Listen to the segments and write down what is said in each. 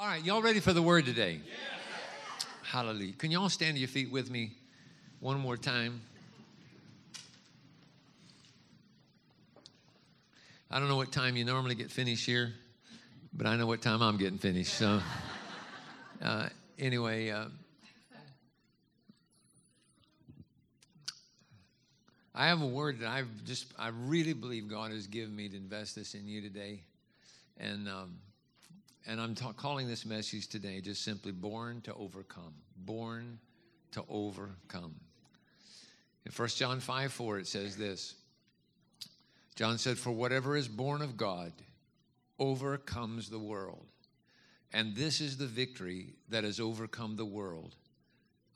All right, y'all ready for the word today? Hallelujah. Can y'all stand to your feet with me one more time? I don't know what time you normally get finished here, but I know what time I'm getting finished. So, uh, anyway, uh, I have a word that I've just, I really believe God has given me to invest this in you today. And, um, and I'm ta- calling this message today just simply Born to Overcome. Born to Overcome. In 1 John 5 4, it says this John said, For whatever is born of God overcomes the world. And this is the victory that has overcome the world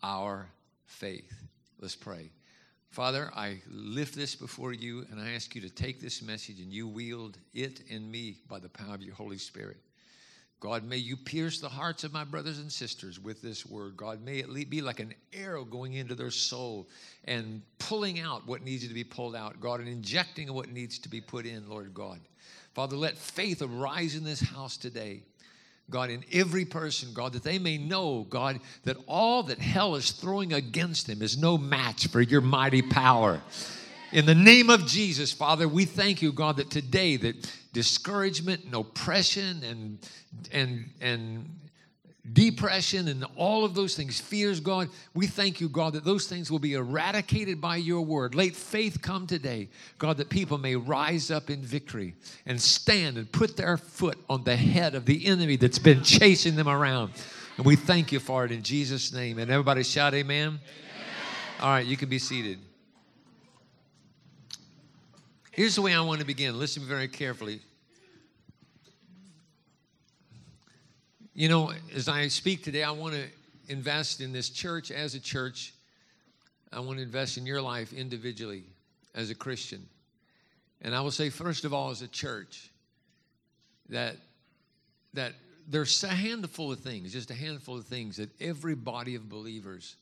our faith. Let's pray. Father, I lift this before you and I ask you to take this message and you wield it in me by the power of your Holy Spirit. God, may you pierce the hearts of my brothers and sisters with this word. God, may it be like an arrow going into their soul and pulling out what needs to be pulled out, God, and injecting what needs to be put in, Lord God. Father, let faith arise in this house today. God, in every person, God, that they may know, God, that all that hell is throwing against them is no match for your mighty power. In the name of Jesus, Father, we thank you, God, that today that discouragement and oppression and and and depression and all of those things, fears, God, we thank you, God, that those things will be eradicated by your word. Let faith come today, God, that people may rise up in victory and stand and put their foot on the head of the enemy that's been chasing them around. And we thank you for it in Jesus' name. And everybody shout, Amen. amen. All right, you can be seated. Here's the way I want to begin. Listen very carefully. You know, as I speak today, I want to invest in this church as a church. I want to invest in your life individually as a Christian. And I will say, first of all, as a church, that, that there's a handful of things, just a handful of things that every body of believers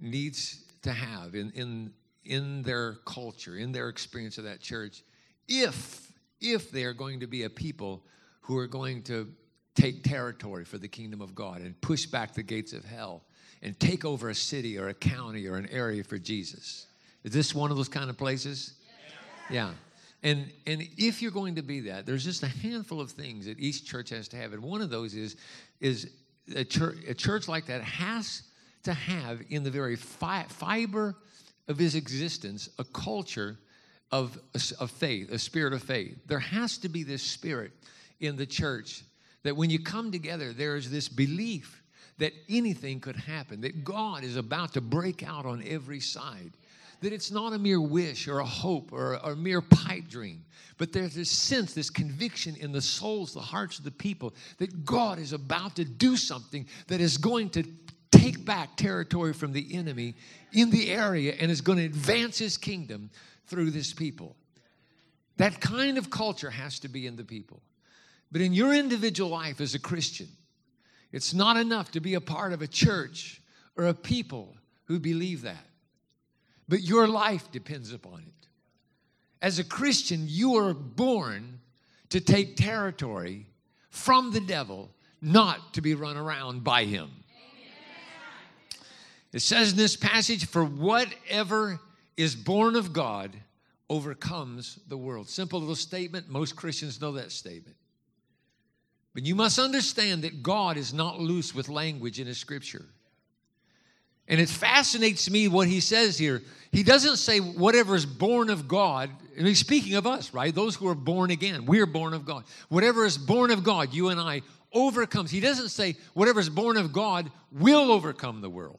needs to have in, in, in their culture, in their experience of that church, if, if they are going to be a people who are going to take territory for the kingdom of God and push back the gates of hell and take over a city or a county or an area for Jesus. Is this one of those kind of places? Yeah. And, and if you're going to be that, there's just a handful of things that each church has to have. And one of those is, is a, church, a church like that has to have in the very fi- fiber of his existence a culture of, of faith, a spirit of faith. There has to be this spirit in the church that when you come together, there's this belief that anything could happen, that God is about to break out on every side, that it's not a mere wish or a hope or or a mere pipe dream, but there's this sense, this conviction in the souls, the hearts of the people that God is about to do something that is going to take back territory from the enemy in the area and is going to advance his kingdom through this people. That kind of culture has to be in the people. But in your individual life as a Christian, it's not enough to be a part of a church or a people who believe that. But your life depends upon it. As a Christian, you are born to take territory from the devil, not to be run around by him. It says in this passage, for whatever is born of God overcomes the world. Simple little statement. Most Christians know that statement. But you must understand that God is not loose with language in His scripture. And it fascinates me what He says here. He doesn't say whatever is born of God. I mean, speaking of us, right? Those who are born again, we're born of God. Whatever is born of God, you and I, overcomes. He doesn't say whatever is born of God will overcome the world.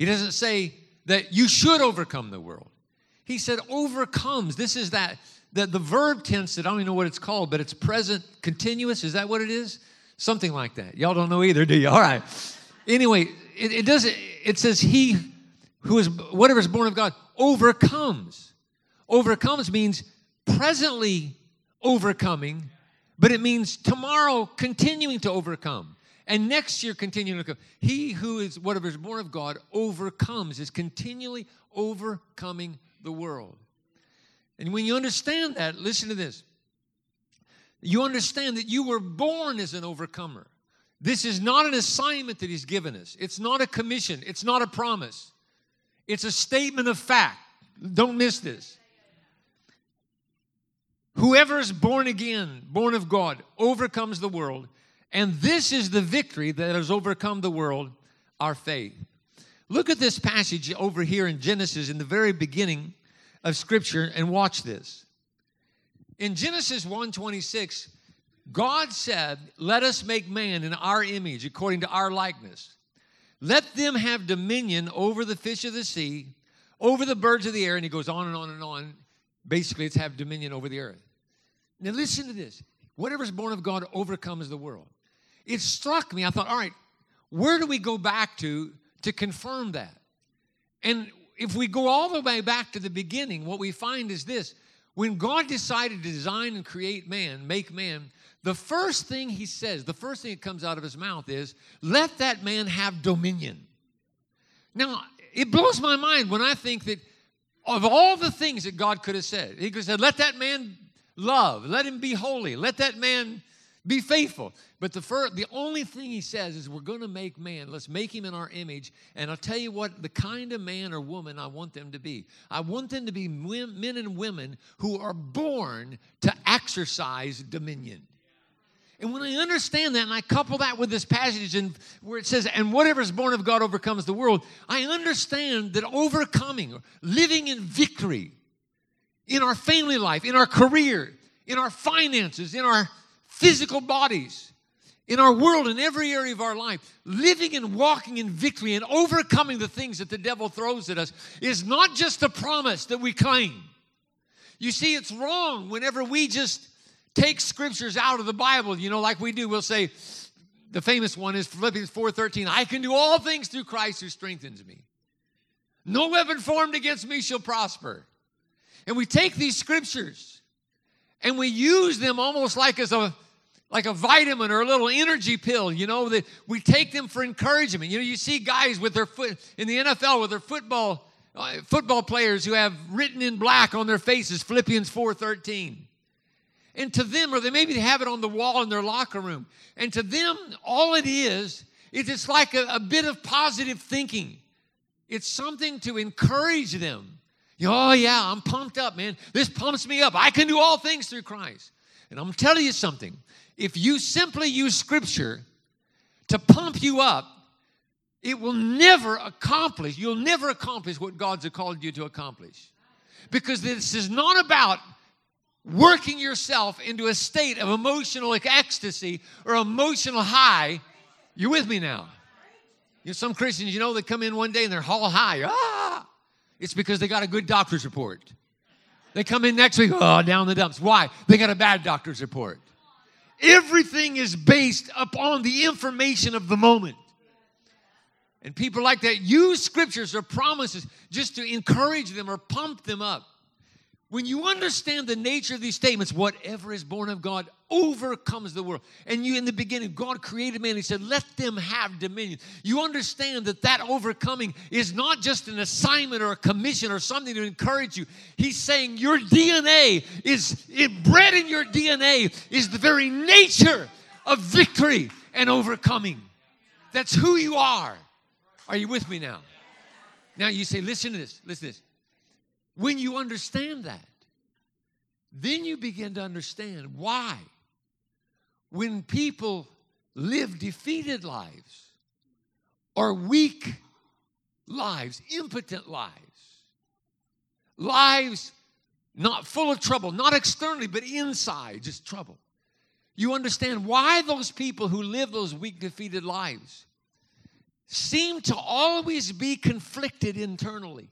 He doesn't say that you should overcome the world. He said overcomes. This is that the, the verb tense that I don't even know what it's called, but it's present continuous. Is that what it is? Something like that. Y'all don't know either, do you? All right. Anyway, it, it does it says he who is whatever is born of God overcomes. Overcomes means presently overcoming, but it means tomorrow continuing to overcome. And next year continuing to come. He who is whatever is born of God overcomes, is continually overcoming the world. And when you understand that, listen to this. You understand that you were born as an overcomer. This is not an assignment that He's given us, it's not a commission, it's not a promise, it's a statement of fact. Don't miss this. Whoever is born again, born of God, overcomes the world. And this is the victory that has overcome the world, our faith. Look at this passage over here in Genesis in the very beginning of scripture and watch this. In Genesis 1:26, God said, "Let us make man in our image according to our likeness. Let them have dominion over the fish of the sea, over the birds of the air." And he goes on and on and on. Basically, it's have dominion over the earth. Now listen to this. Whatever's born of God overcomes the world. It struck me. I thought, all right, where do we go back to to confirm that? And if we go all the way back to the beginning, what we find is this when God decided to design and create man, make man, the first thing he says, the first thing that comes out of his mouth is, let that man have dominion. Now, it blows my mind when I think that of all the things that God could have said, he could have said, let that man love, let him be holy, let that man be faithful. But the first, the only thing he says is we're going to make man. Let's make him in our image. And I'll tell you what, the kind of man or woman I want them to be. I want them to be men and women who are born to exercise dominion. And when I understand that and I couple that with this passage and where it says, and whatever is born of God overcomes the world, I understand that overcoming, living in victory in our family life, in our career, in our finances, in our physical bodies, in our world, in every area of our life, living and walking in victory and overcoming the things that the devil throws at us is not just a promise that we claim. You see, it's wrong whenever we just take scriptures out of the Bible, you know, like we do. We'll say, the famous one is Philippians 4:13, I can do all things through Christ who strengthens me. No weapon formed against me shall prosper. And we take these scriptures and we use them almost like as a like a vitamin or a little energy pill, you know, that we take them for encouragement. You know, you see guys with their foot in the NFL with their football uh, football players who have written in black on their faces Philippians 4:13. And to them, or they maybe they have it on the wall in their locker room. And to them, all it is is it's like a, a bit of positive thinking. It's something to encourage them. Oh yeah, I'm pumped up, man. This pumps me up. I can do all things through Christ. And I'm telling you something if you simply use scripture to pump you up, it will never accomplish, you'll never accomplish what God's called you to accomplish. Because this is not about working yourself into a state of emotional ecstasy or emotional high. You're with me now. You know, some Christians, you know, they come in one day and they're all high. Ah! It's because they got a good doctor's report. They come in next week, oh, down the dumps. Why? They got a bad doctor's report. Everything is based upon the information of the moment. And people like that use scriptures or promises just to encourage them or pump them up. When you understand the nature of these statements, whatever is born of God overcomes the world. And you, in the beginning, God created man. He said, let them have dominion. You understand that that overcoming is not just an assignment or a commission or something to encourage you. He's saying your DNA is it, bred in your DNA is the very nature of victory and overcoming. That's who you are. Are you with me now? Now you say, listen to this, listen to this. When you understand that, then you begin to understand why, when people live defeated lives or weak lives, impotent lives, lives not full of trouble, not externally, but inside, just trouble. You understand why those people who live those weak, defeated lives seem to always be conflicted internally.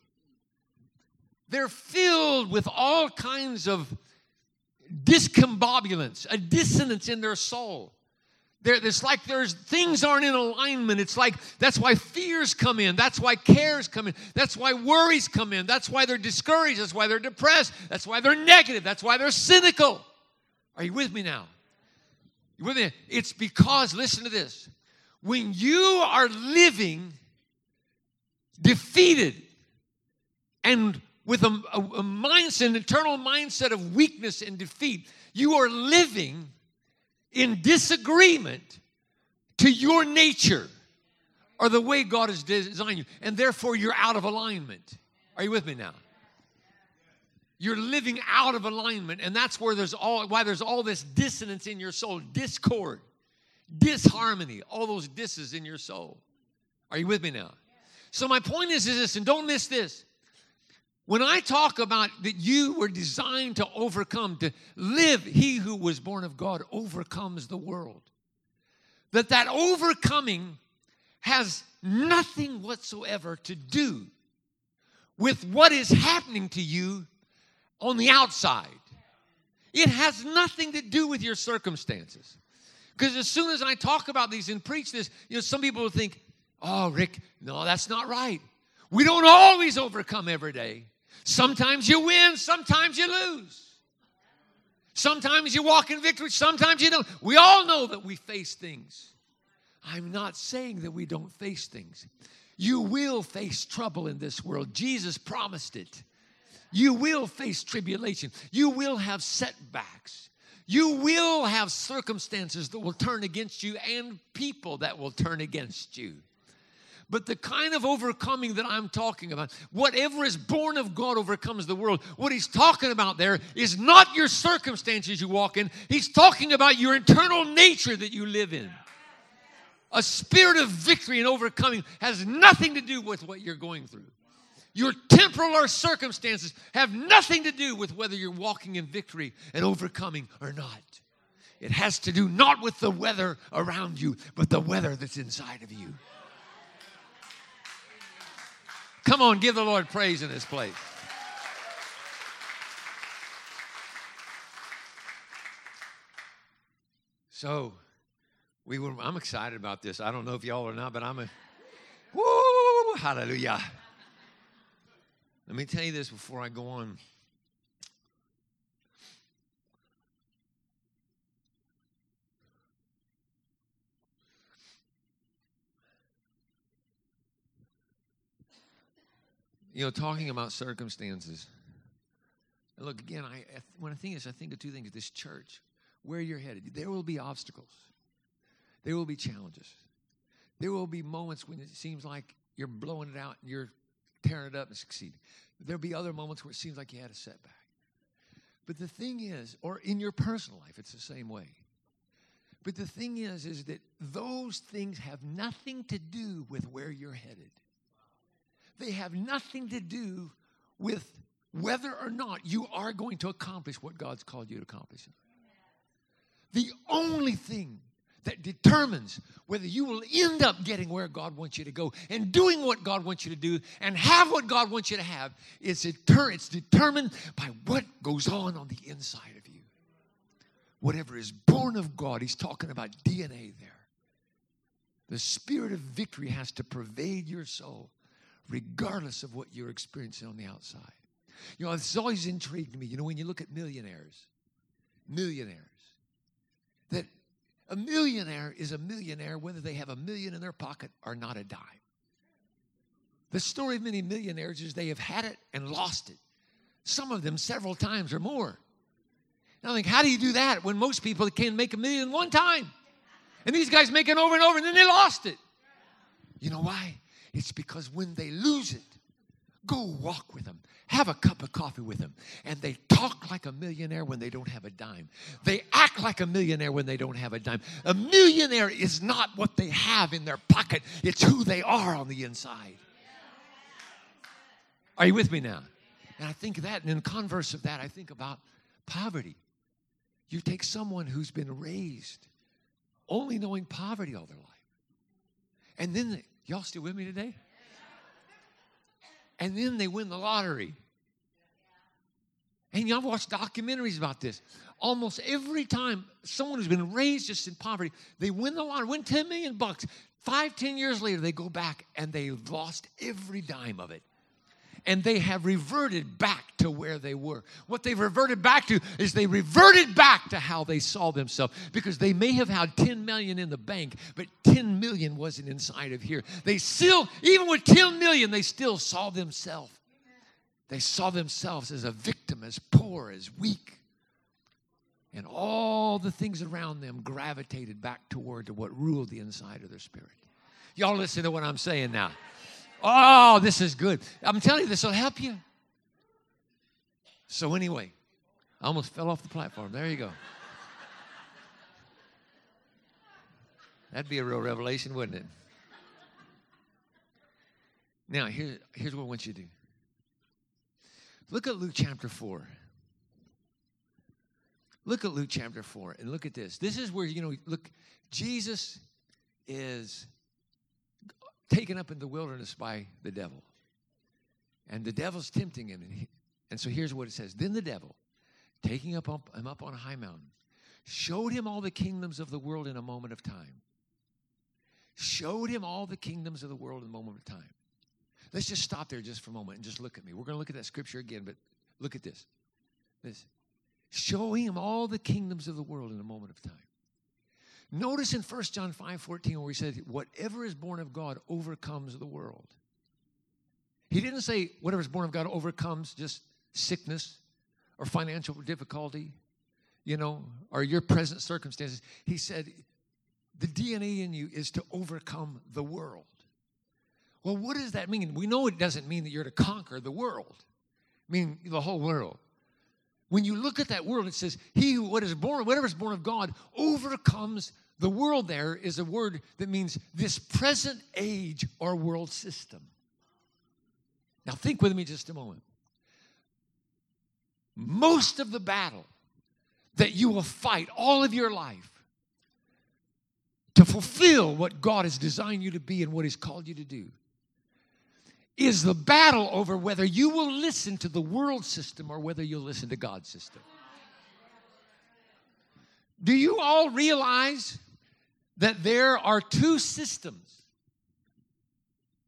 They're filled with all kinds of discombobulance, a dissonance in their soul. There, it's like there's things aren't in alignment. It's like that's why fears come in. That's why cares come in. That's why worries come in. That's why they're discouraged. That's why they're depressed. That's why they're negative. That's why they're cynical. Are you with me now? You with me? It's because, listen to this. When you are living defeated and with a, a, a mindset, an internal mindset of weakness and defeat, you are living in disagreement to your nature or the way God has designed you, and therefore you're out of alignment. Are you with me now? You're living out of alignment, and that's where there's all why there's all this dissonance in your soul, discord, disharmony, all those disses in your soul. Are you with me now? So my point is, is this, and don't miss this. When I talk about that you were designed to overcome, to live, he who was born of God overcomes the world. That that overcoming has nothing whatsoever to do with what is happening to you on the outside. It has nothing to do with your circumstances. Because as soon as I talk about these and preach this, you know, some people will think, oh, Rick, no, that's not right. We don't always overcome every day. Sometimes you win, sometimes you lose. Sometimes you walk in victory, sometimes you don't. We all know that we face things. I'm not saying that we don't face things. You will face trouble in this world. Jesus promised it. You will face tribulation. You will have setbacks. You will have circumstances that will turn against you and people that will turn against you. But the kind of overcoming that I'm talking about, whatever is born of God overcomes the world. What he's talking about there is not your circumstances you walk in, he's talking about your internal nature that you live in. A spirit of victory and overcoming has nothing to do with what you're going through. Your temporal or circumstances have nothing to do with whether you're walking in victory and overcoming or not. It has to do not with the weather around you, but the weather that's inside of you. Come on, give the Lord praise in this place. So, we were, I'm excited about this. I don't know if y'all are not, but I'm a, woo, hallelujah. Let me tell you this before I go on. You know, talking about circumstances. Look, again, I, when I think this, I think of two things. This church, where you're headed, there will be obstacles. There will be challenges. There will be moments when it seems like you're blowing it out and you're tearing it up and succeeding. There'll be other moments where it seems like you had a setback. But the thing is, or in your personal life, it's the same way. But the thing is, is that those things have nothing to do with where you're headed. They have nothing to do with whether or not you are going to accomplish what God's called you to accomplish. The only thing that determines whether you will end up getting where God wants you to go and doing what God wants you to do and have what God wants you to have. It's, deter- it's determined by what goes on on the inside of you. Whatever is born of God, he's talking about DNA there. The spirit of victory has to pervade your soul, regardless of what you're experiencing on the outside. You know, it's always intrigued me. You know, when you look at millionaires, millionaires, that a millionaire is a millionaire whether they have a million in their pocket or not a dime. The story of many millionaires is they have had it and lost it. Some of them several times or more. And I think, how do you do that when most people can't make a million one time? And these guys make it over and over and then they lost it. You know why? It's because when they lose it, go walk with them have a cup of coffee with them. And they talk like a millionaire when they don't have a dime. They act like a millionaire when they don't have a dime. A millionaire is not what they have in their pocket, it's who they are on the inside. Are you with me now? And I think that, and in converse of that, I think about poverty. You take someone who's been raised only knowing poverty all their life. And then, y'all still with me today? and then they win the lottery. And y'all watched documentaries about this. Almost every time someone who's been raised just in poverty, they win the lottery, win 10 million bucks. Five, ten years later, they go back and they've lost every dime of it and they have reverted back to where they were. What they've reverted back to is they reverted back to how they saw themselves because they may have had 10 million in the bank, but 10 million wasn't inside of here. They still, even with 10 million, they still saw themselves. They saw themselves as a victim, as poor, as weak. And all the things around them gravitated back toward to what ruled the inside of their spirit. Y'all listen to what I'm saying now. Oh, this is good. I'm telling you, this will help you. So, anyway, I almost fell off the platform. There you go. That'd be a real revelation, wouldn't it? Now, here, here's what I want you to do. Look at Luke chapter 4. Look at Luke chapter 4 and look at this. This is where, you know, look, Jesus is taken up in the wilderness by the devil. And the devil's tempting him. And, he, and so here's what it says Then the devil, taking up, up him up on a high mountain, showed him all the kingdoms of the world in a moment of time. Showed him all the kingdoms of the world in a moment of time. Let's just stop there just for a moment and just look at me. We're going to look at that scripture again, but look at this. This. Showing him all the kingdoms of the world in a moment of time. Notice in 1 John 5 14, where he said, Whatever is born of God overcomes the world. He didn't say whatever is born of God overcomes just sickness or financial difficulty, you know, or your present circumstances. He said, The DNA in you is to overcome the world. Well, what does that mean? We know it doesn't mean that you're to conquer the world, I mean the whole world. When you look at that world, it says, He who what is born, whatever is born of God, overcomes the world. There is a word that means this present age or world system. Now, think with me just a moment. Most of the battle that you will fight all of your life to fulfill what God has designed you to be and what He's called you to do is the battle over whether you will listen to the world system or whether you'll listen to God's system. Do you all realize that there are two systems?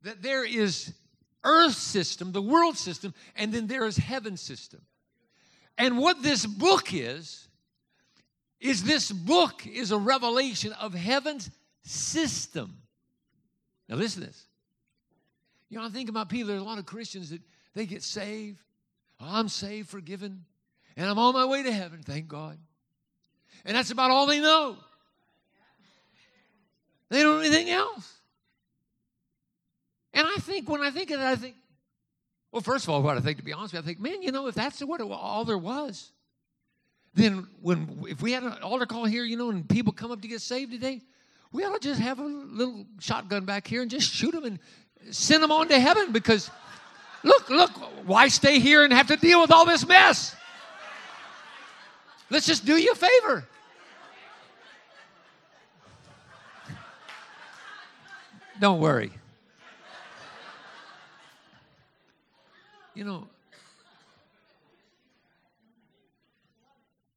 That there is earth system, the world system, and then there is heaven system. And what this book is, is this book is a revelation of heaven's system. Now listen to this. You know, I think about people, there's a lot of Christians that they get saved. I'm saved, forgiven, and I'm on my way to heaven, thank God. And that's about all they know. They don't know anything else. And I think, when I think of that, I think, well, first of all, what I think, to be honest with you, I think, man, you know, if that's what it, all there was, then when if we had an altar call here, you know, and people come up to get saved today, we ought to just have a little shotgun back here and just shoot them and send them on to heaven because look, look, why stay here and have to deal with all this mess? Let's just do you a favor. Don't worry. You know,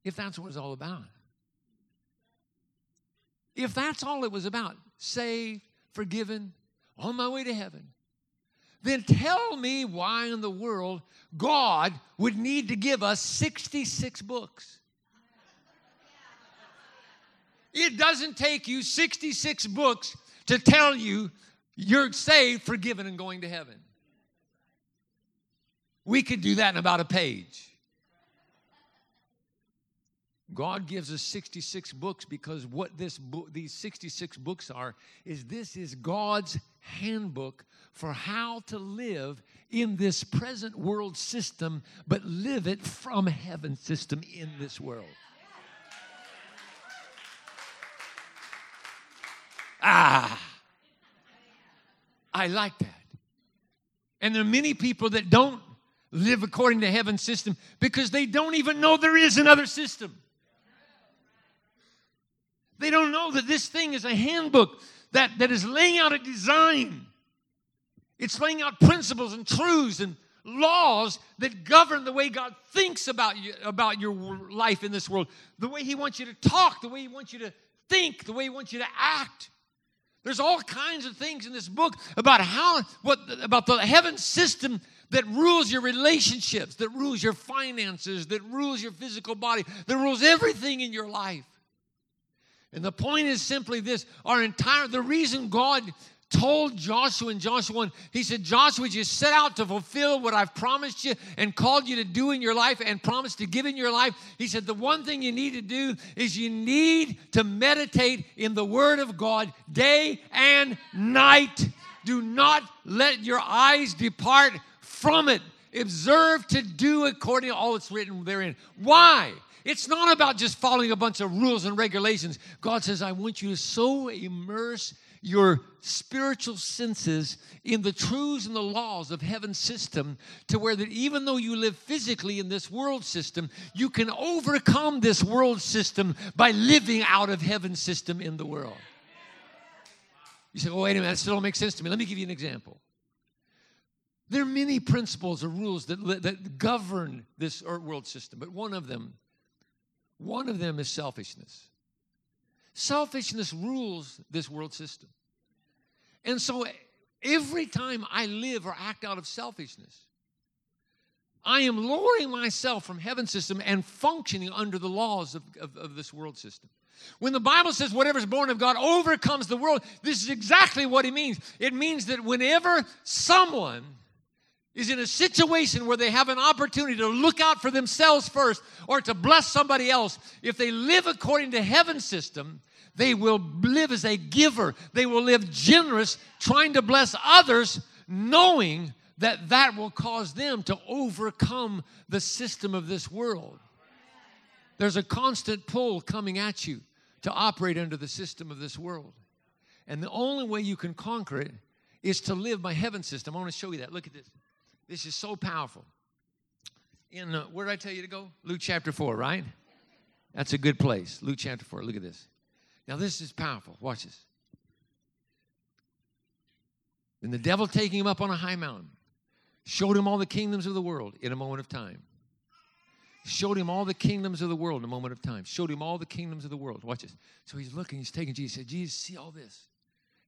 if that's what it's all about, if that's all it was about, saved, forgiven, on my way to heaven, then tell me why in the world God would need to give us 66 books. It doesn't take you 66 books to tell you you're saved, forgiven, and going to heaven. We could do that in about a page. God gives us 66 books because what this book, these 66 books are is this is God's handbook for how to live in this present world system, but live it from heaven system in this world. Ah, I like that. And there are many people that don't live according to heaven's system because they don't even know there is another system. They don't know that this thing is a handbook that, that is laying out a design. It's laying out principles and truths and laws that govern the way God thinks about you, about your life in this world, the way He wants you to talk, the way He wants you to think, the way He wants you to act. There's all kinds of things in this book about how what about the heaven system that rules your relationships, that rules your finances, that rules your physical body, that rules everything in your life. And the point is simply this our entire, the reason God told Joshua in Joshua 1, he said, Joshua, you set out to fulfill what I've promised you and called you to do in your life and promised to give in your life. He said, the one thing you need to do is you need to meditate in the Word of God day and night. Do not let your eyes depart from it. Observe to do according to all that's written therein. Why? It's not about just following a bunch of rules and regulations. God says, I want you to so immerse your spiritual senses in the truths and the laws of heaven's system to where that even though you live physically in this world system you can overcome this world system by living out of heaven's system in the world. You say oh wait a minute that still don't make sense to me. Let me give you an example. There are many principles or rules that, that govern this world system but one of them one of them is selfishness Selfishness rules this world system. And so every time I live or act out of selfishness, I am lowering myself from heaven's system and functioning under the laws of, of, of, this world system. When the Bible says whatever is born of God overcomes the world, this is exactly what it means. It means that whenever someone is in a situation where they have an opportunity to look out for themselves first or to bless somebody else, if they live according to heaven's system, they will live as a giver. They will live generous, trying to bless others, knowing that that will cause them to overcome the system of this world. There's a constant pull coming at you to operate under the system of this world. And the only way you can conquer it is to live by heaven system. I want to show you that. Look at this. This is so powerful. In uh, where did I tell you to go? Luke chapter 4, right? That's a good place. Luke chapter 4. Look at this. Now, this is powerful. Watch this. And the devil taking him up on a high mountain showed him all the kingdoms of the world in a moment of time. Showed him all the kingdoms of the world in a moment of time. Showed him all the kingdoms of the world. Watch this. So he's looking, he's taking Jesus. He said, Jesus, see all this.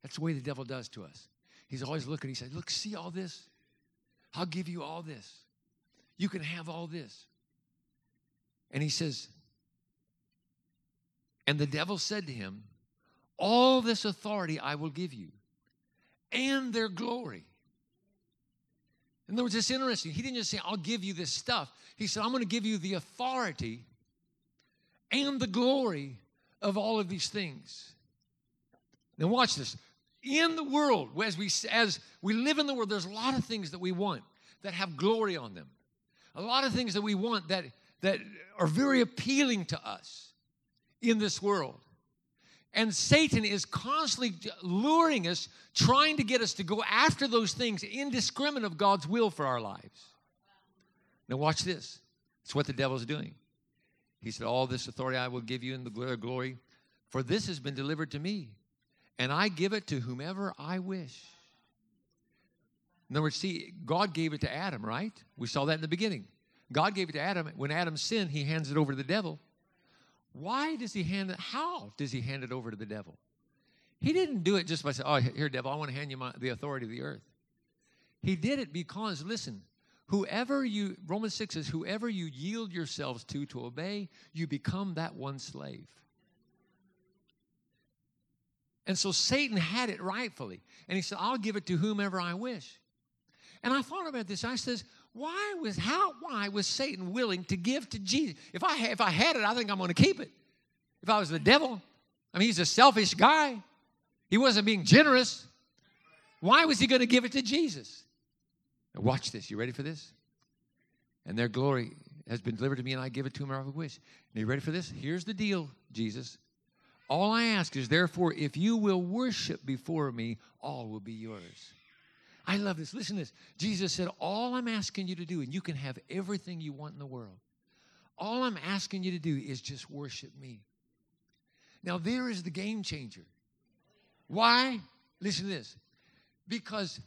That's the way the devil does to us. He's always looking. He said, Look, see all this. I'll give you all this. You can have all this. And he says, And the devil said to him, All this authority I will give you, and their glory. In other words, it's interesting. He didn't just say, I'll give you this stuff. He said, I'm going to give you the authority and the glory of all of these things. Now, watch this in the world, as we, as we live in the world, there's a lot of things that we want that have glory on them. A lot of things that we want that, that are very appealing to us in this world. And Satan is constantly luring us, trying to get us to go after those things indiscriminate of God's will for our lives. Now, watch this. It's what the devil's doing. He said, All this authority I will give you in the glory, for this has been delivered to me and I give it to whomever I wish. In other words, see, God gave it to Adam, right? We saw that in the beginning. God gave it to Adam. When Adam sinned, he hands it over to the devil. Why does he hand it? How does he hand it over to the devil? He didn't do it just by saying, Oh, here, devil, I want to hand you my, the authority of the earth. He did it because, listen, whoever you, Romans 6 says, whoever you yield yourselves to to obey, you become that one slave. And so Satan had it rightfully. And he said, I'll give it to whomever I wish. And I thought about this. I says, why was how why was Satan willing to give to Jesus? If I if I had it, I think I'm going to keep it. If I was the devil, I mean he's a selfish guy. He wasn't being generous. Why was he going to give it to Jesus? Now watch this. You ready for this? And their glory has been delivered to me, and I give it to whomever I wish. Are you ready for this? Here's the deal, Jesus. All I ask is, therefore, if you will worship before me, all will be yours. I love this. Listen to this. Jesus said, All I'm asking you to do, and you can have everything you want in the world, all I'm asking you to do is just worship me. Now, there is the game changer. Why? Listen to this. Because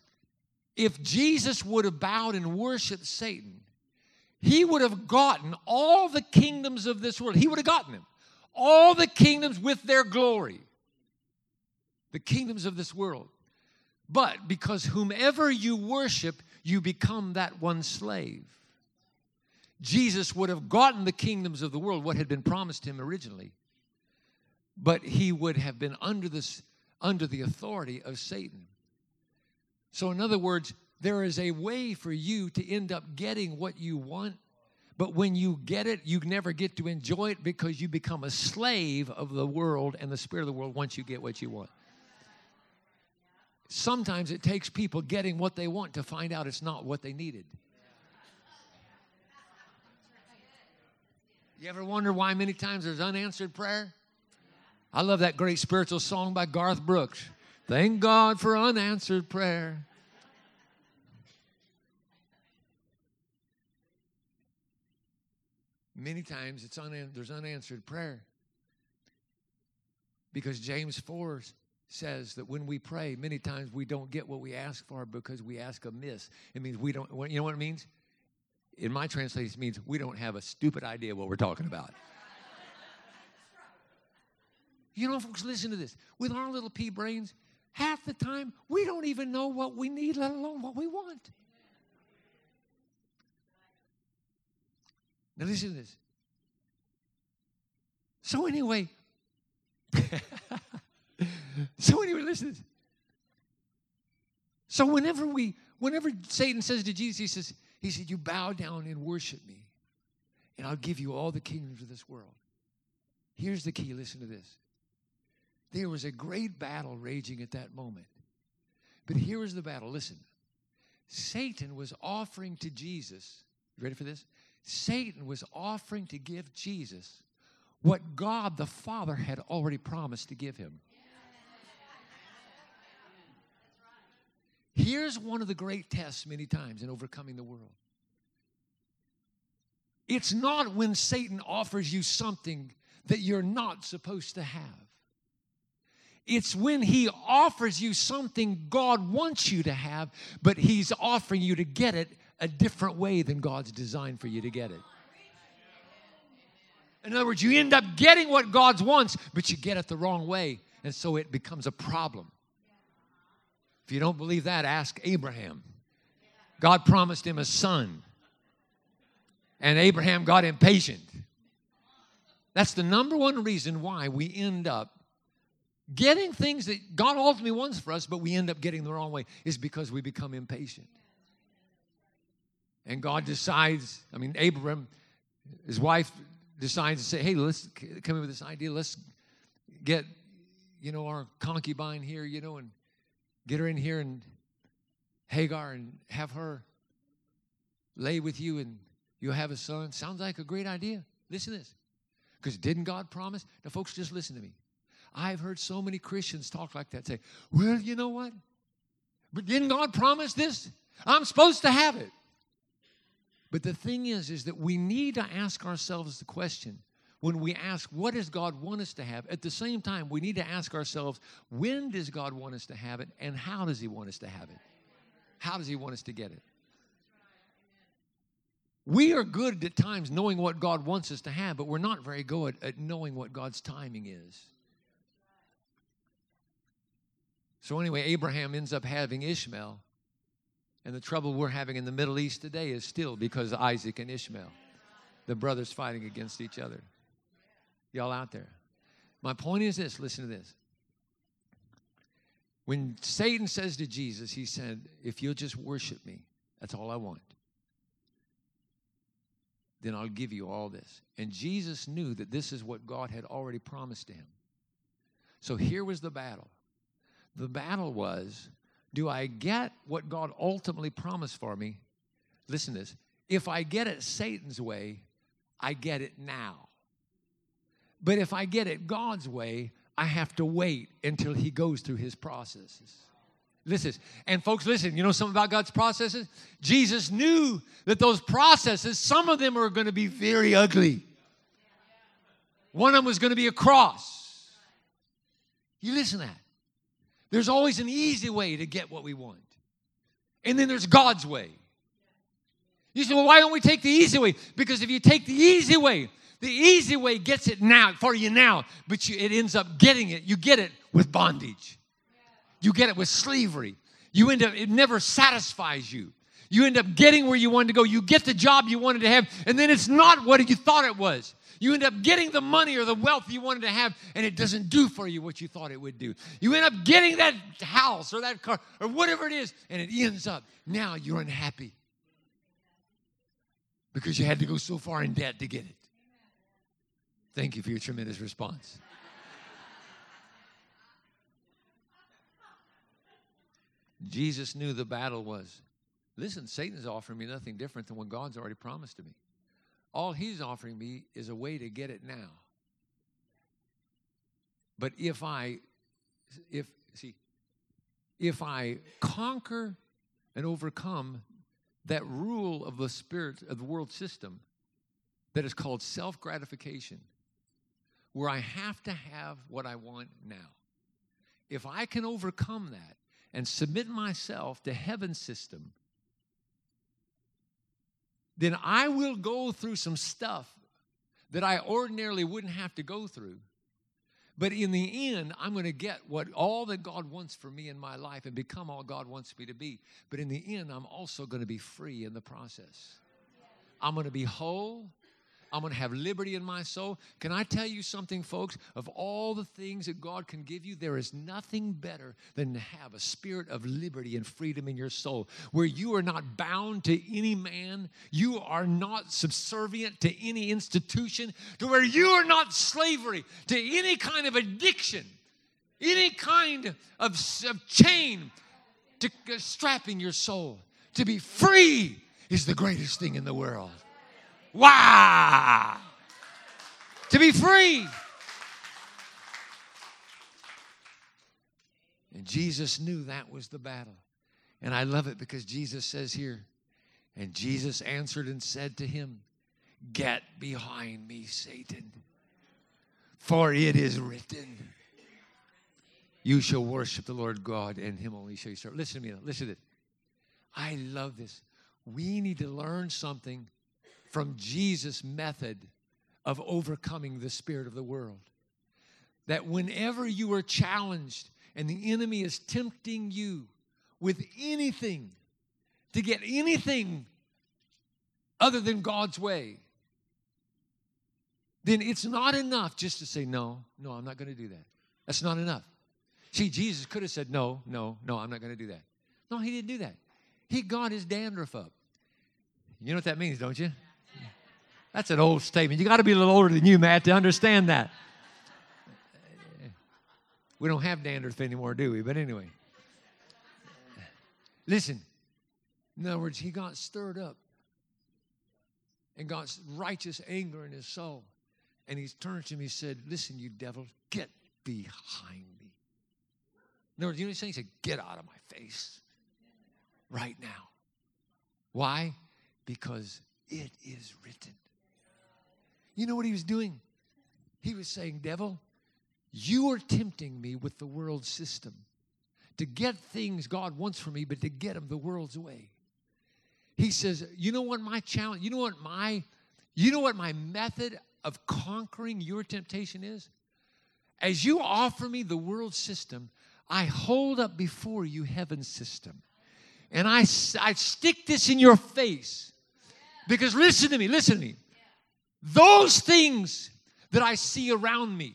if Jesus would have bowed and worshiped Satan, he would have gotten all the kingdoms of this world. He would have gotten them all the kingdoms with their glory, the kingdoms of this world. But because whomever you worship, you become that one slave. Jesus would have gotten the kingdoms of the world, what had been promised him originally, but he would have been under this under the authority of Satan. So, in other words, there is a way for you to end up getting what you want, but when you get it, you never get to enjoy it because you become a slave of the world and the spirit of the world once you get what you want. Sometimes it takes people getting what they want to find out it's not what they needed. You ever wonder why many times there's unanswered prayer? I love that great spiritual song by Garth Brooks. Thank God for unanswered prayer. Many times it's there's unanswered prayer. Because James 4 says that when we pray, many times we don't get what we ask for because we ask amiss. It means we don't, you know what it means? In my translation, it means we don't have a stupid idea what we're talking about. You know, folks, listen to this. With our little pea brains, half the time we don't even know what we need, let alone what we want. Now, listen to this. So, anyway, so anyway, listen. So whenever we, whenever Satan says to Jesus, he says, he said, "You bow down and worship me, and I'll give you all the kingdoms of this world." Here's the key. Listen to this. There was a great battle raging at that moment, but here was the battle. Listen, Satan was offering to Jesus. You ready for this? Satan was offering to give Jesus what God the Father had already promised to give him. Here's one of the great tests many times in overcoming the world. It's not when Satan offers you something that you're not supposed to have. It's when he offers you something God wants you to have, but he's offering you to get it a different way than God's designed for you to get it. In other words, you end up getting what God wants, but you get it the wrong way, and so it becomes a problem. If you don't believe that, ask Abraham. God promised him a son, and Abraham got impatient. That's the number one reason why we end up getting things that God ultimately wants for us, but we end up getting the wrong way, is because we become impatient. And God decides, I mean, Abraham, his wife decides to say, hey, let's come in with this idea. Let's get, you know, our concubine here, you know, and get her in here and Hagar and have her lay with you and you'll have a son. Sounds like a great idea. Listen to this. Because didn't God promise? Now, folks, just listen to me. I've heard so many Christians talk like that say, well, you know what? But didn't God promise this? I'm supposed to have it. But the thing is, is that we need to ask ourselves the question when we ask, what does God want us to have? At the same time, we need to ask ourselves, when does God want us to have it and how does He want us to have it? How does He want us to get it? We are good at times knowing what God wants us to have, but we're not very good at knowing what God's timing is. So, anyway, Abraham ends up having Ishmael. And the trouble we're having in the Middle East today is still because Isaac and Ishmael, the brothers fighting against each other. Y'all out there. My point is this listen to this. When Satan says to Jesus, he said, If you'll just worship me, that's all I want, then I'll give you all this. And Jesus knew that this is what God had already promised to him. So here was the battle. The battle was do I get what God ultimately promised for me? Listen to this. If I get it Satan's way, I get it now. But if I get it God's way, I have to wait until he goes through his processes. Listen, and folks, listen, you know something about God's processes? Jesus knew that those processes, some of them are going to be very ugly. One of them was going to be a cross. You listen to that. There's always an easy way to get what we want. And then there's God's way. You say, well, why don't we take the easy way? Because if you take the easy way, the easy way gets it now for you now, but you, it ends up getting it. You get it with bondage. You get it with slavery. You end up, it never satisfies you. You end up getting where you wanted to go. You get the job you wanted to have, and then it's not what you thought it was. You end up getting the money or the wealth you wanted to have, and it doesn't do for you what you thought it would do. You end up getting that house or that car or whatever it is, and it ends up now you're unhappy because you had to go so far in debt to get it. Thank you for your tremendous response. Jesus knew the battle was. Listen, Satan's offering me nothing different than what God's already promised to me. All he's offering me is a way to get it now. But if I, if, see, if I conquer and overcome that rule of the spirit of the world system that is called self gratification, where I have to have what I want now. If I can overcome that and submit myself to heaven's system, then I will go through some stuff that I ordinarily wouldn't have to go through. But in the end, I'm going to get what all that God wants for me in my life and become all God wants me to be. But in the end, I'm also going to be free in the process. I'm going to be whole. I'm going to have liberty in my soul. Can I tell you something, folks? Of all the things that God can give you, there is nothing better than to have a spirit of liberty and freedom in your soul where you are not bound to any man, you are not subservient to any institution, to where you are not slavery to any kind of addiction, any kind of, of chain to uh, strapping your soul. To be free is the greatest thing in the world. Wow! To be free. And Jesus knew that was the battle. And I love it because Jesus says here, and Jesus answered and said to him, Get behind me, Satan, for it is written, You shall worship the Lord God, and him only shall you serve. Listen to me now. Listen to this. I love this. We need to learn something from Jesus' method of overcoming the spirit of the world. That whenever you are challenged and the enemy is tempting you with anything to get anything other than God's way, then it's not enough just to say, No, no, I'm not going to do that. That's not enough. See, Jesus could have said, No, no, no, I'm not going to do that. No, he didn't do that. He got his dandruff up. You know what that means, don't you? That's an old statement. You got to be a little older than you, Matt, to understand that. We don't have dandruff anymore, do we? But anyway. Listen. In other words, he got stirred up and got righteous anger in his soul. And he turned to me and said, Listen, you devil, get behind me. In other words, you know what he's saying? He said, Get out of my face right now. Why? Because it is written. You know what he was doing? He was saying, Devil, you are tempting me with the world system to get things God wants for me, but to get them the world's way. He says, You know what my challenge, you know what my, you know what my method of conquering your temptation is? As you offer me the world system, I hold up before you heaven's system. And I, I stick this in your face. Because listen to me, listen to me. Those things that I see around me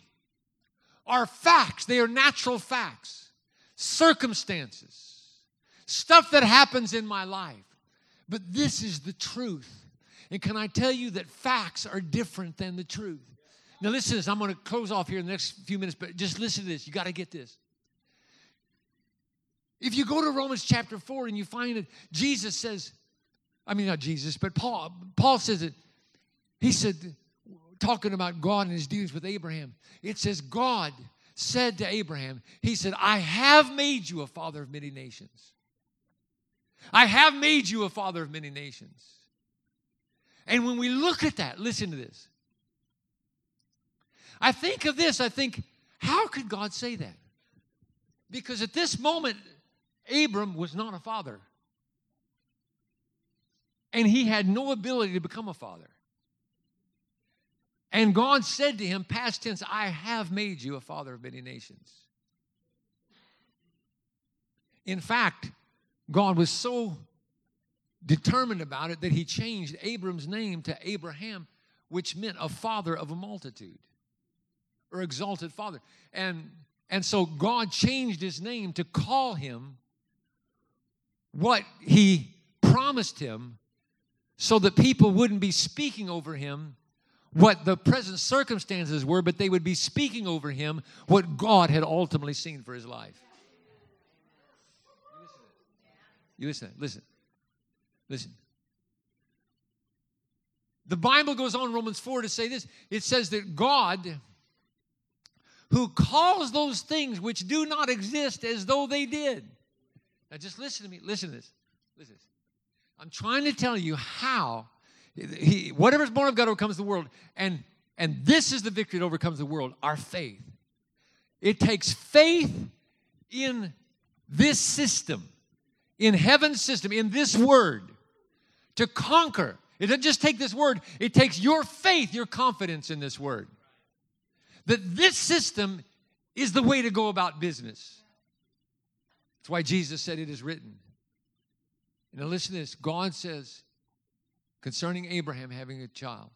are facts, they are natural facts, circumstances, stuff that happens in my life. But this is the truth. And can I tell you that facts are different than the truth? Now, listen this. I'm going to close off here in the next few minutes, but just listen to this. You got to get this. If you go to Romans chapter 4 and you find that Jesus says, I mean, not Jesus, but Paul, Paul says it he said, talking about God and his dealings with Abraham, it says, God said to Abraham, He said, I have made you a father of many nations. I have made you a father of many nations. And when we look at that, listen to this. I think of this, I think, how could God say that? Because at this moment, Abram was not a father. And he had no ability to become a father. And God said to him, past tense, I have made you a father of many nations. In fact, God was so determined about it that he changed Abram's name to Abraham, which meant a father of a multitude or exalted father. And, and so God changed his name to call him what he promised him so that people wouldn't be speaking over him what the present circumstances were, but they would be speaking over him what God had ultimately seen for his life. You listen, listen, listen. The Bible goes on, Romans 4, to say this it says that God, who calls those things which do not exist as though they did. Now, just listen to me. Listen to this. Listen to this. I'm trying to tell you how he, whatever's born of God overcomes the world. And, and this is the victory that overcomes the world our faith. It takes faith in this system, in heaven's system, in this word to conquer. It doesn't just take this word, it takes your faith, your confidence in this word. That this system is the way to go about business. That's why Jesus said it is written. Now, listen to this God says, concerning Abraham having a child.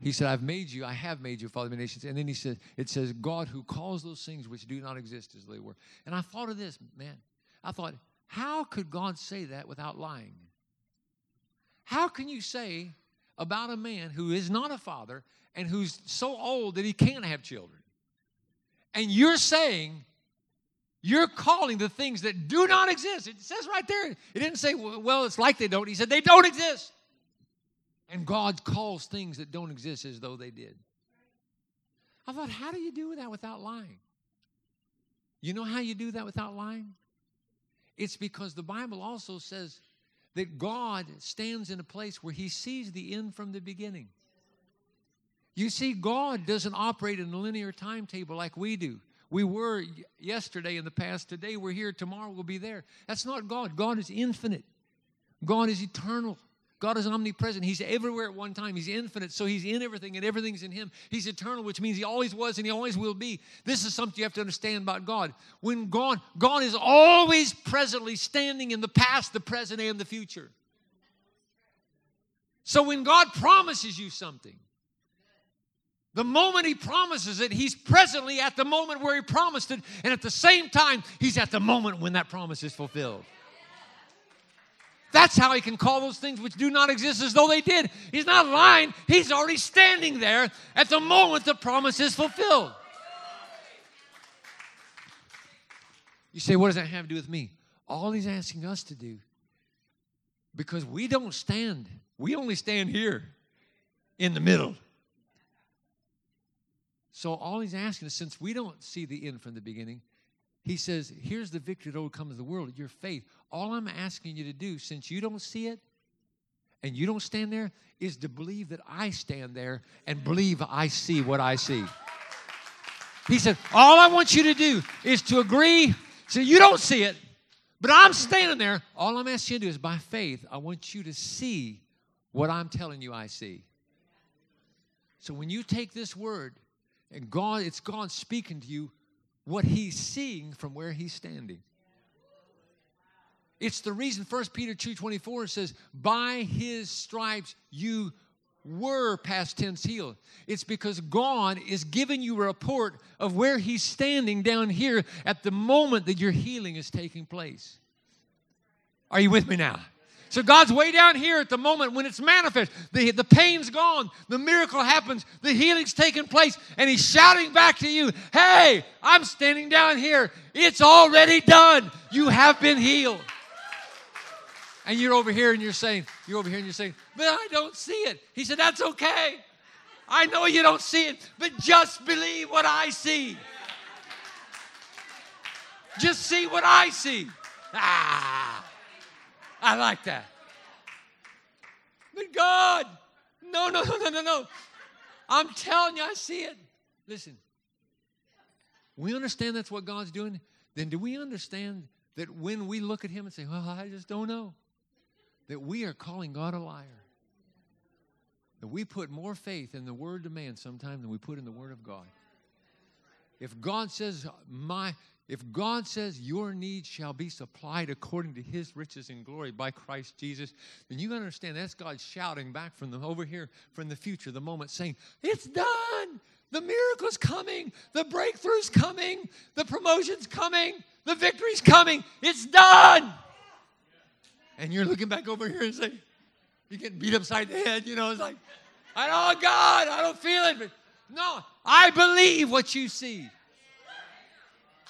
He said, I've made you, I have made you father of nations. And then he said, it says, God who calls those things which do not exist as they were. And I thought of this, man. I thought, how could God say that without lying? How can you say about a man who is not a father and who's so old that he can't have children? And you're saying, you're calling the things that do not exist. It says right there, it didn't say, well, it's like they don't. He said, they don't exist. And God calls things that don't exist as though they did. I thought, how do you do that without lying? You know how you do that without lying? It's because the Bible also says that God stands in a place where he sees the end from the beginning. You see, God doesn't operate in a linear timetable like we do. We were yesterday in the past, today we're here, tomorrow we'll be there. That's not God. God is infinite, God is eternal. God is omnipresent. He's everywhere at one time. He's infinite, so He's in everything, and everything's in Him. He's eternal, which means He always was and He always will be. This is something you have to understand about God. When God, God is always presently standing in the past, the present, and the future. So when God promises you something, the moment He promises it, He's presently at the moment where He promised it, and at the same time, He's at the moment when that promise is fulfilled. That's how he can call those things which do not exist as though they did. He's not lying, he's already standing there at the moment the promise is fulfilled. You say, what does that have to do with me? All he's asking us to do, because we don't stand, we only stand here in the middle. So all he's asking is since we don't see the end from the beginning, he says, Here's the victory that overcomes the world, your faith. All I'm asking you to do, since you don't see it and you don't stand there, is to believe that I stand there and believe I see what I see. He said, All I want you to do is to agree. So you don't see it, but I'm standing there. All I'm asking you to do is by faith, I want you to see what I'm telling you I see. So when you take this word and God, it's God speaking to you, what he's seeing from where he's standing. It's the reason 1 Peter 2:24 says, "By his stripes you were past tense healed." It's because God is giving you a report of where he's standing down here at the moment that your healing is taking place. Are you with me now? So God's way down here at the moment when it's manifest. The, the pain's gone, the miracle happens, the healing's taking place, and He's shouting back to you, Hey, I'm standing down here. It's already done. You have been healed. And you're over here and you're saying, You're over here and you're saying, But I don't see it. He said, That's okay. I know you don't see it, but just believe what I see. Just see what I see. Ah. I like that. But God, no, no, no, no, no, no. I'm telling you, I see it. Listen, we understand that's what God's doing. Then do we understand that when we look at Him and say, Well, I just don't know, that we are calling God a liar? That we put more faith in the word of man sometimes than we put in the word of God. If God says, My If God says your needs shall be supplied according to his riches and glory by Christ Jesus, then you understand that's God shouting back from the over here from the future, the moment saying, It's done. The miracle's coming. The breakthrough's coming. The promotion's coming. The victory's coming. It's done. And you're looking back over here and saying, You're getting beat upside the head. You know, it's like, I don't, oh God, I don't feel it. But no, I believe what you see.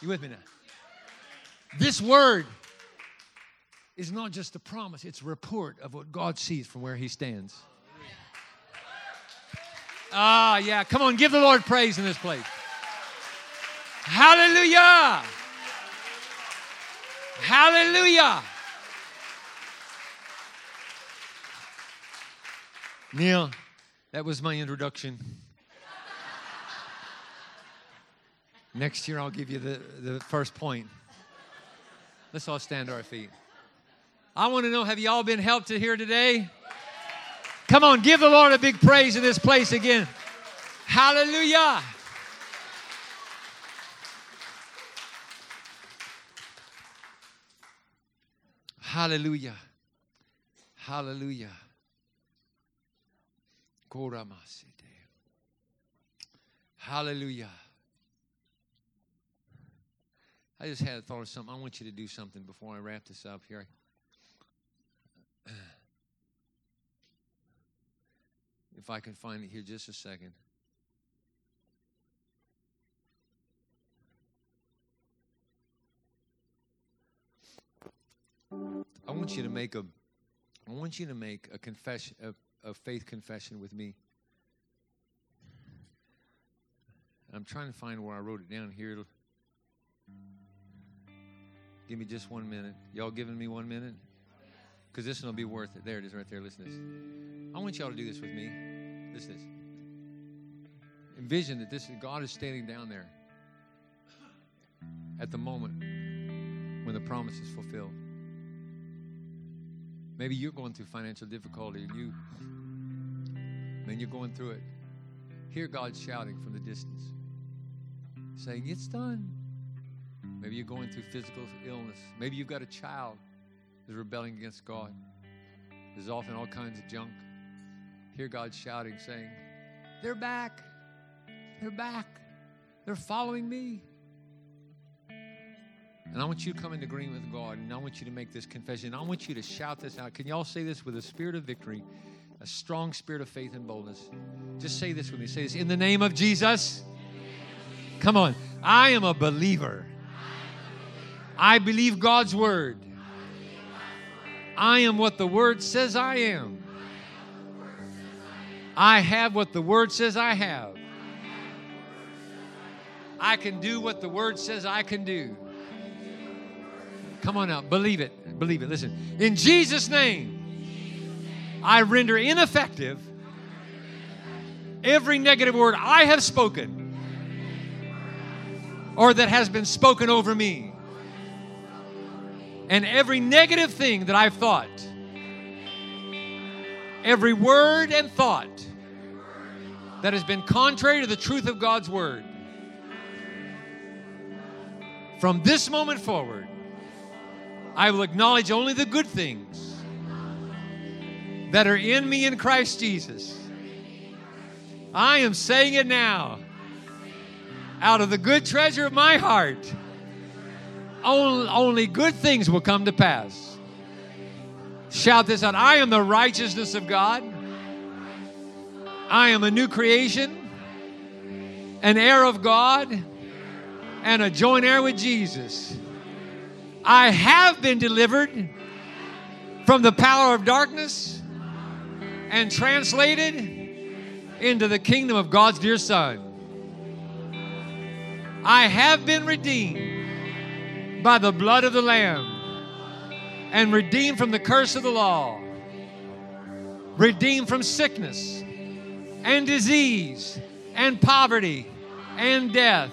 You with me now? This word is not just a promise, it's a report of what God sees from where he stands. Ah, yeah. Come on, give the Lord praise in this place. Hallelujah. Hallelujah. Neil, that was my introduction. Next year, I'll give you the, the first point. Let's all stand to our feet. I want to know have you all been helped to here today? Come on, give the Lord a big praise in this place again. Hallelujah. Hallelujah. Hallelujah. Hallelujah. I just had a thought of something. I want you to do something before I wrap this up here. If I can find it here just a second. I want you to make a I want you to make a confession a, a faith confession with me. I'm trying to find where I wrote it down here. Give me just one minute. Y'all giving me one minute? Because this one will be worth it. There it is right there. Listen to this. I want y'all to do this with me. Listen to this. Envision that this God is standing down there at the moment when the promise is fulfilled. Maybe you're going through financial difficulty and you, man, you're going through it. Hear God shouting from the distance, saying, It's done. Maybe you're going through physical illness. Maybe you've got a child who's rebelling against God. There's often all kinds of junk. Hear God shouting, saying, They're back. They're back. They're following me. And I want you to come into agreement with God, and I want you to make this confession. I want you to shout this out. Can y'all say this with a spirit of victory, a strong spirit of faith and boldness? Just say this with me. Say this in the name of Jesus. Come on. I am a believer. I believe God's word. I am what the word says I am. I have what the word says I have. I can do what the word says I can do. Come on now, believe it. Believe it. Listen. In Jesus' name, I render ineffective every negative word I have spoken or that has been spoken over me and every negative thing that I've thought, every word and thought that has been contrary to the truth of God's word, from this moment forward, I will acknowledge only the good things that are in me in Christ Jesus. I am saying it now. Out of the good treasure of my heart, only, good things will come to pass. Shout this out I am the righteousness of God. I am a new creation, an heir of God, and a joint heir with Jesus. I have been delivered from the power of darkness and translated into the kingdom of God's dear Son. I have been redeemed by the blood of the Lamb and redeemed from the curse of the law, redeemed from sickness and disease and poverty and death.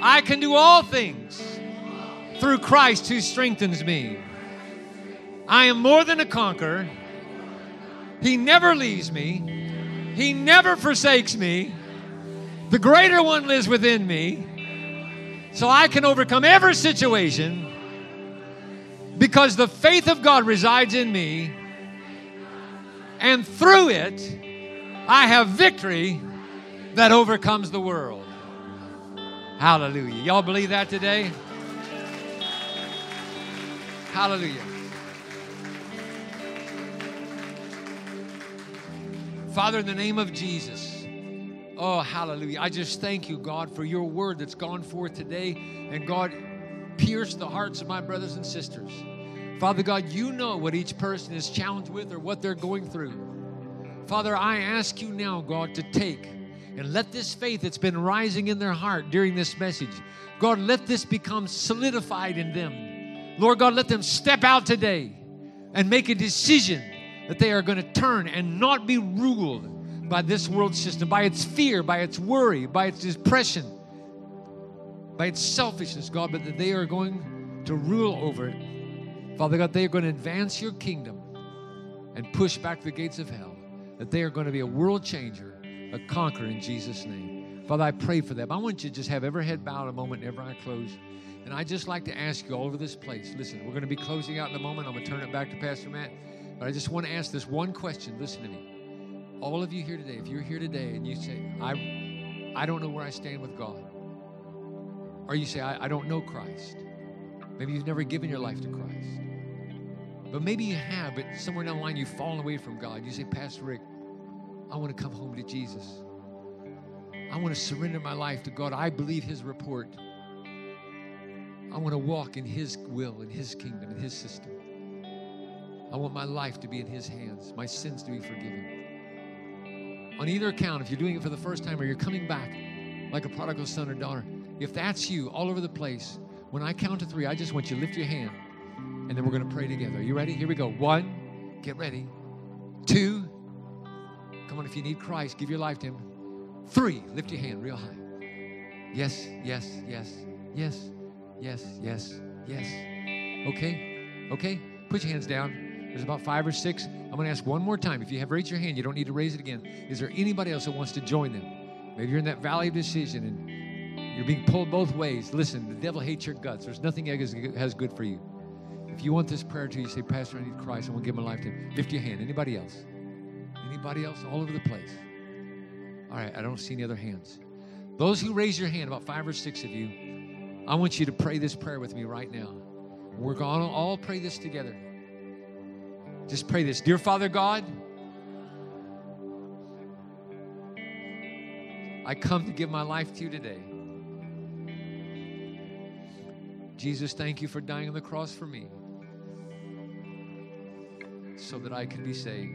I can do all things through Christ who strengthens me. I am more than a conqueror. He never leaves me, He never forsakes me. The greater one lives within me. So I can overcome every situation because the faith of God resides in me, and through it, I have victory that overcomes the world. Hallelujah. Y'all believe that today? Hallelujah. Father, in the name of Jesus, oh, hallelujah. I just thank you, God, for your word that's gone forth today. And God, pierce the hearts of my brothers and sisters. Father God, you know what each person is challenged with or what they're going through. Father, I ask you now, God, to take and let this faith that's been rising in their heart during this message, God, let this become solidified in them. Lord God, let them step out today and make a decision that they are going to turn and not be ruled by this world system, by its fear, by its worry, by its depression, by its selfishness, God, but that they are going to rule over it. Father God, they are going to advance your kingdom and push back the gates of hell, that they are going to be a world changer, a conqueror in Jesus' name. Father, I pray for them. I want you to just have every head bowed a moment, every eye closed. And I just like to ask you all over this place. Listen, we're going to be closing out in a moment. I'm going to turn it back to Pastor Matt. But I just want to ask this one question. Listen to me. All of you here today, if you're here today and you say, I, I don't know where I stand with God, or you say, I, I don't know Christ. Maybe you've never given your life to Christ. But maybe you have, but somewhere down the line you've fallen away from God. You say, Pastor Rick, I want to come home to Jesus. I want to surrender my life to God. I believe His report. I want to walk in His will, in His kingdom, in His system. I want my life to be in His hands, my sins to be forgiven. On either account, if you're doing it for the first time or you're coming back like a prodigal son or daughter, if that's you all over the place, when I count to three, I just want you to lift your hand and then we're going to pray together. Are you ready? Here we go. One, get ready. Two, come on, if you need Christ, give your life to Him. Three, lift your hand real high. Yes, yes, yes, yes, yes, yes, yes. Okay, okay, put your hands down. There's about five or six. I'm going to ask one more time. If you have raised your hand, you don't need to raise it again. Is there anybody else that wants to join them? Maybe you're in that valley of decision and you're being pulled both ways. Listen, the devil hates your guts. There's nothing that has good for you. If you want this prayer to you say, Pastor, I need Christ. I want to give my life to him. Lift your hand. Anybody else? Anybody else? All over the place. All right, I don't see any other hands. Those who raise your hand, about five or six of you, I want you to pray this prayer with me right now. We're going to all pray this together. Just pray this Dear Father God, I come to give my life to you today. Jesus, thank you for dying on the cross for me so that I can be saved.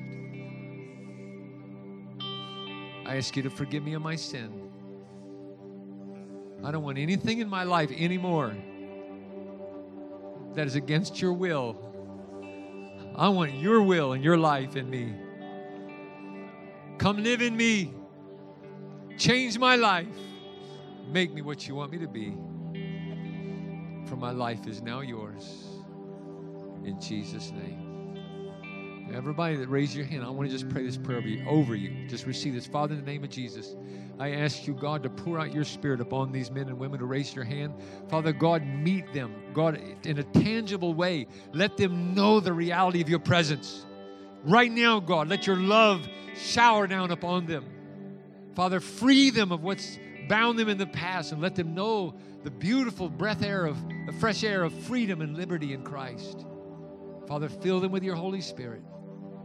I ask you to forgive me of my sin. I don't want anything in my life anymore that is against your will. I want your will and your life in me. Come live in me. Change my life. Make me what you want me to be. For my life is now yours. In Jesus' name. Everybody that raised your hand, I want to just pray this prayer over you. Just receive this. Father, in the name of Jesus, I ask you, God, to pour out your spirit upon these men and women who raise your hand. Father, God, meet them. God, in a tangible way, let them know the reality of your presence. Right now, God, let your love shower down upon them. Father, free them of what's bound them in the past and let them know the beautiful breath air of the fresh air of freedom and liberty in Christ. Father, fill them with your Holy Spirit.